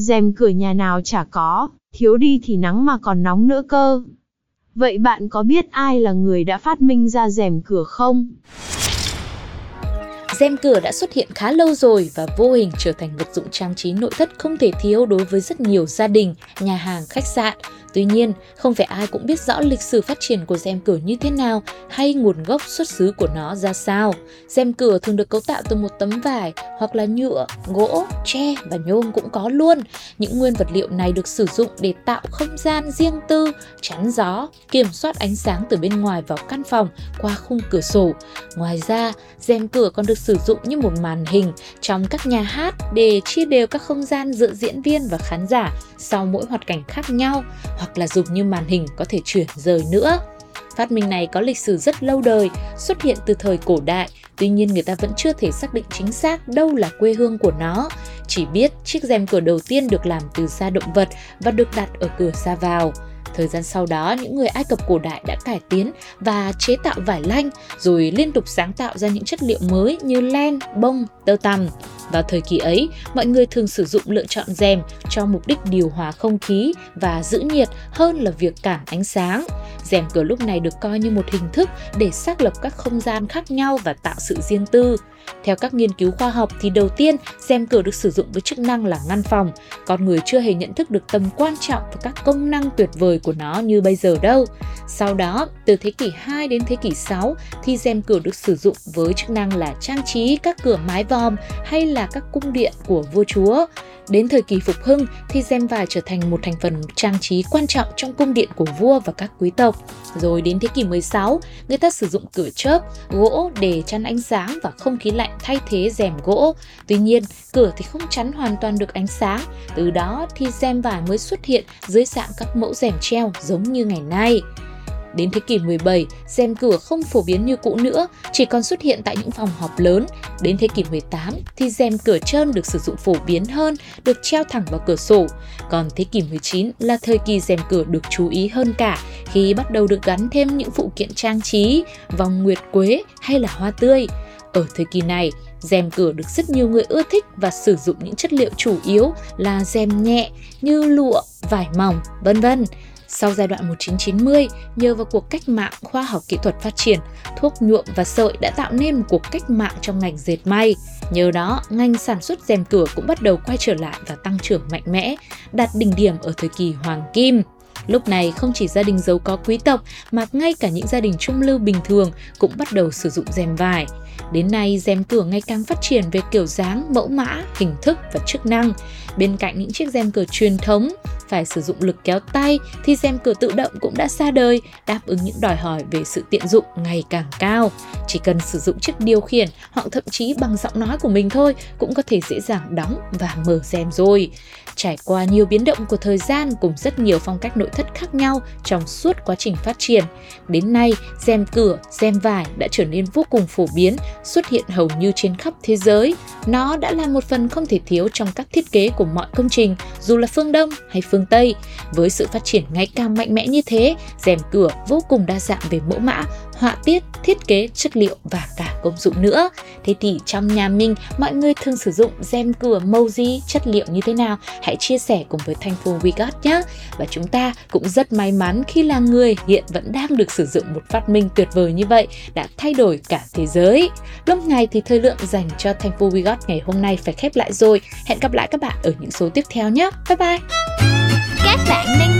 Rèm cửa nhà nào chả có, thiếu đi thì nắng mà còn nóng nữa cơ. Vậy bạn có biết ai là người đã phát minh ra rèm cửa không? Rèm cửa đã xuất hiện khá lâu rồi và vô hình trở thành vật dụng trang trí nội thất không thể thiếu đối với rất nhiều gia đình, nhà hàng, khách sạn. Tuy nhiên, không phải ai cũng biết rõ lịch sử phát triển của rèm cửa như thế nào hay nguồn gốc xuất xứ của nó ra sao. Rèm cửa thường được cấu tạo từ một tấm vải hoặc là nhựa, gỗ, tre và nhôm cũng có luôn. Những nguyên vật liệu này được sử dụng để tạo không gian riêng tư, chắn gió, kiểm soát ánh sáng từ bên ngoài vào căn phòng qua khung cửa sổ. Ngoài ra, rèm cửa còn được sử sử dụng như một màn hình trong các nhà hát để chia đều các không gian giữa diễn viên và khán giả sau mỗi hoạt cảnh khác nhau hoặc là dùng như màn hình có thể chuyển rời nữa. Phát minh này có lịch sử rất lâu đời, xuất hiện từ thời cổ đại, tuy nhiên người ta vẫn chưa thể xác định chính xác đâu là quê hương của nó. Chỉ biết chiếc rèm cửa đầu tiên được làm từ da động vật và được đặt ở cửa ra vào. Thời gian sau đó, những người Ai Cập cổ đại đã cải tiến và chế tạo vải lanh, rồi liên tục sáng tạo ra những chất liệu mới như len, bông, tơ tằm. Vào thời kỳ ấy, mọi người thường sử dụng lựa chọn rèm cho mục đích điều hòa không khí và giữ nhiệt hơn là việc cản ánh sáng. Rèm cửa lúc này được coi như một hình thức để xác lập các không gian khác nhau và tạo sự riêng tư. Theo các nghiên cứu khoa học thì đầu tiên, rèm cửa được sử dụng với chức năng là ngăn phòng. Con người chưa hề nhận thức được tầm quan trọng và các công năng tuyệt vời của nó như bây giờ đâu. Sau đó, từ thế kỷ 2 đến thế kỷ 6 thì rèm cửa được sử dụng với chức năng là trang trí các cửa mái vòm hay là các cung điện của vua chúa. Đến thời kỳ phục hưng thì rèm vải trở thành một thành phần trang trí quan trọng trong cung điện của vua và các quý tộc. Rồi đến thế kỷ 16, người ta sử dụng cửa chớp, gỗ để chắn ánh sáng và không khí lạnh thay thế rèm gỗ. Tuy nhiên, cửa thì không chắn hoàn toàn được ánh sáng. Từ đó thì rèm vải mới xuất hiện dưới dạng các mẫu rèm treo giống như ngày nay. Đến thế kỷ 17, rèm cửa không phổ biến như cũ nữa, chỉ còn xuất hiện tại những phòng họp lớn. Đến thế kỷ 18 thì rèm cửa trơn được sử dụng phổ biến hơn, được treo thẳng vào cửa sổ. Còn thế kỷ 19 là thời kỳ rèm cửa được chú ý hơn cả khi bắt đầu được gắn thêm những phụ kiện trang trí, vòng nguyệt quế hay là hoa tươi. Ở thời kỳ này, rèm cửa được rất nhiều người ưa thích và sử dụng những chất liệu chủ yếu là rèm nhẹ như lụa, vải mỏng, vân vân. Sau giai đoạn 1990, nhờ vào cuộc cách mạng khoa học kỹ thuật phát triển, thuốc nhuộm và sợi đã tạo nên một cuộc cách mạng trong ngành dệt may. Nhờ đó, ngành sản xuất rèm cửa cũng bắt đầu quay trở lại và tăng trưởng mạnh mẽ, đạt đỉnh điểm ở thời kỳ hoàng kim. Lúc này không chỉ gia đình giàu có quý tộc mà ngay cả những gia đình trung lưu bình thường cũng bắt đầu sử dụng rèm vải. Đến nay, rèm cửa ngày càng phát triển về kiểu dáng, mẫu mã, hình thức và chức năng. Bên cạnh những chiếc rèm cửa truyền thống, phải sử dụng lực kéo tay thì rèm cửa tự động cũng đã ra đời, đáp ứng những đòi hỏi về sự tiện dụng ngày càng cao. Chỉ cần sử dụng chiếc điều khiển hoặc thậm chí bằng giọng nói của mình thôi cũng có thể dễ dàng đóng và mở rèm rồi. Trải qua nhiều biến động của thời gian cùng rất nhiều phong cách nội thất khác nhau trong suốt quá trình phát triển, đến nay rèm cửa, rèm vải đã trở nên vô cùng phổ biến, xuất hiện hầu như trên khắp thế giới. Nó đã là một phần không thể thiếu trong các thiết kế của mọi công trình, dù là phương Đông hay phương Tây. Với sự phát triển ngày càng mạnh mẽ như thế, rèm cửa vô cùng đa dạng về mẫu mã, họa tiết, thiết kế, chất liệu và cả công dụng nữa. Thế thì trong nhà mình, mọi người thường sử dụng rèm cửa màu gì, chất liệu như thế nào? Hãy chia sẻ cùng với thành phố WeGot nhé! Và chúng ta cũng rất may mắn khi là người hiện vẫn đang được sử dụng một phát minh tuyệt vời như vậy đã thay đổi cả thế giới. Lúc này thì thời lượng dành cho thành phố WeGot ngày hôm nay phải khép lại rồi. Hẹn gặp lại các bạn ở những số tiếp theo nhé! Bye bye! Các bạn đang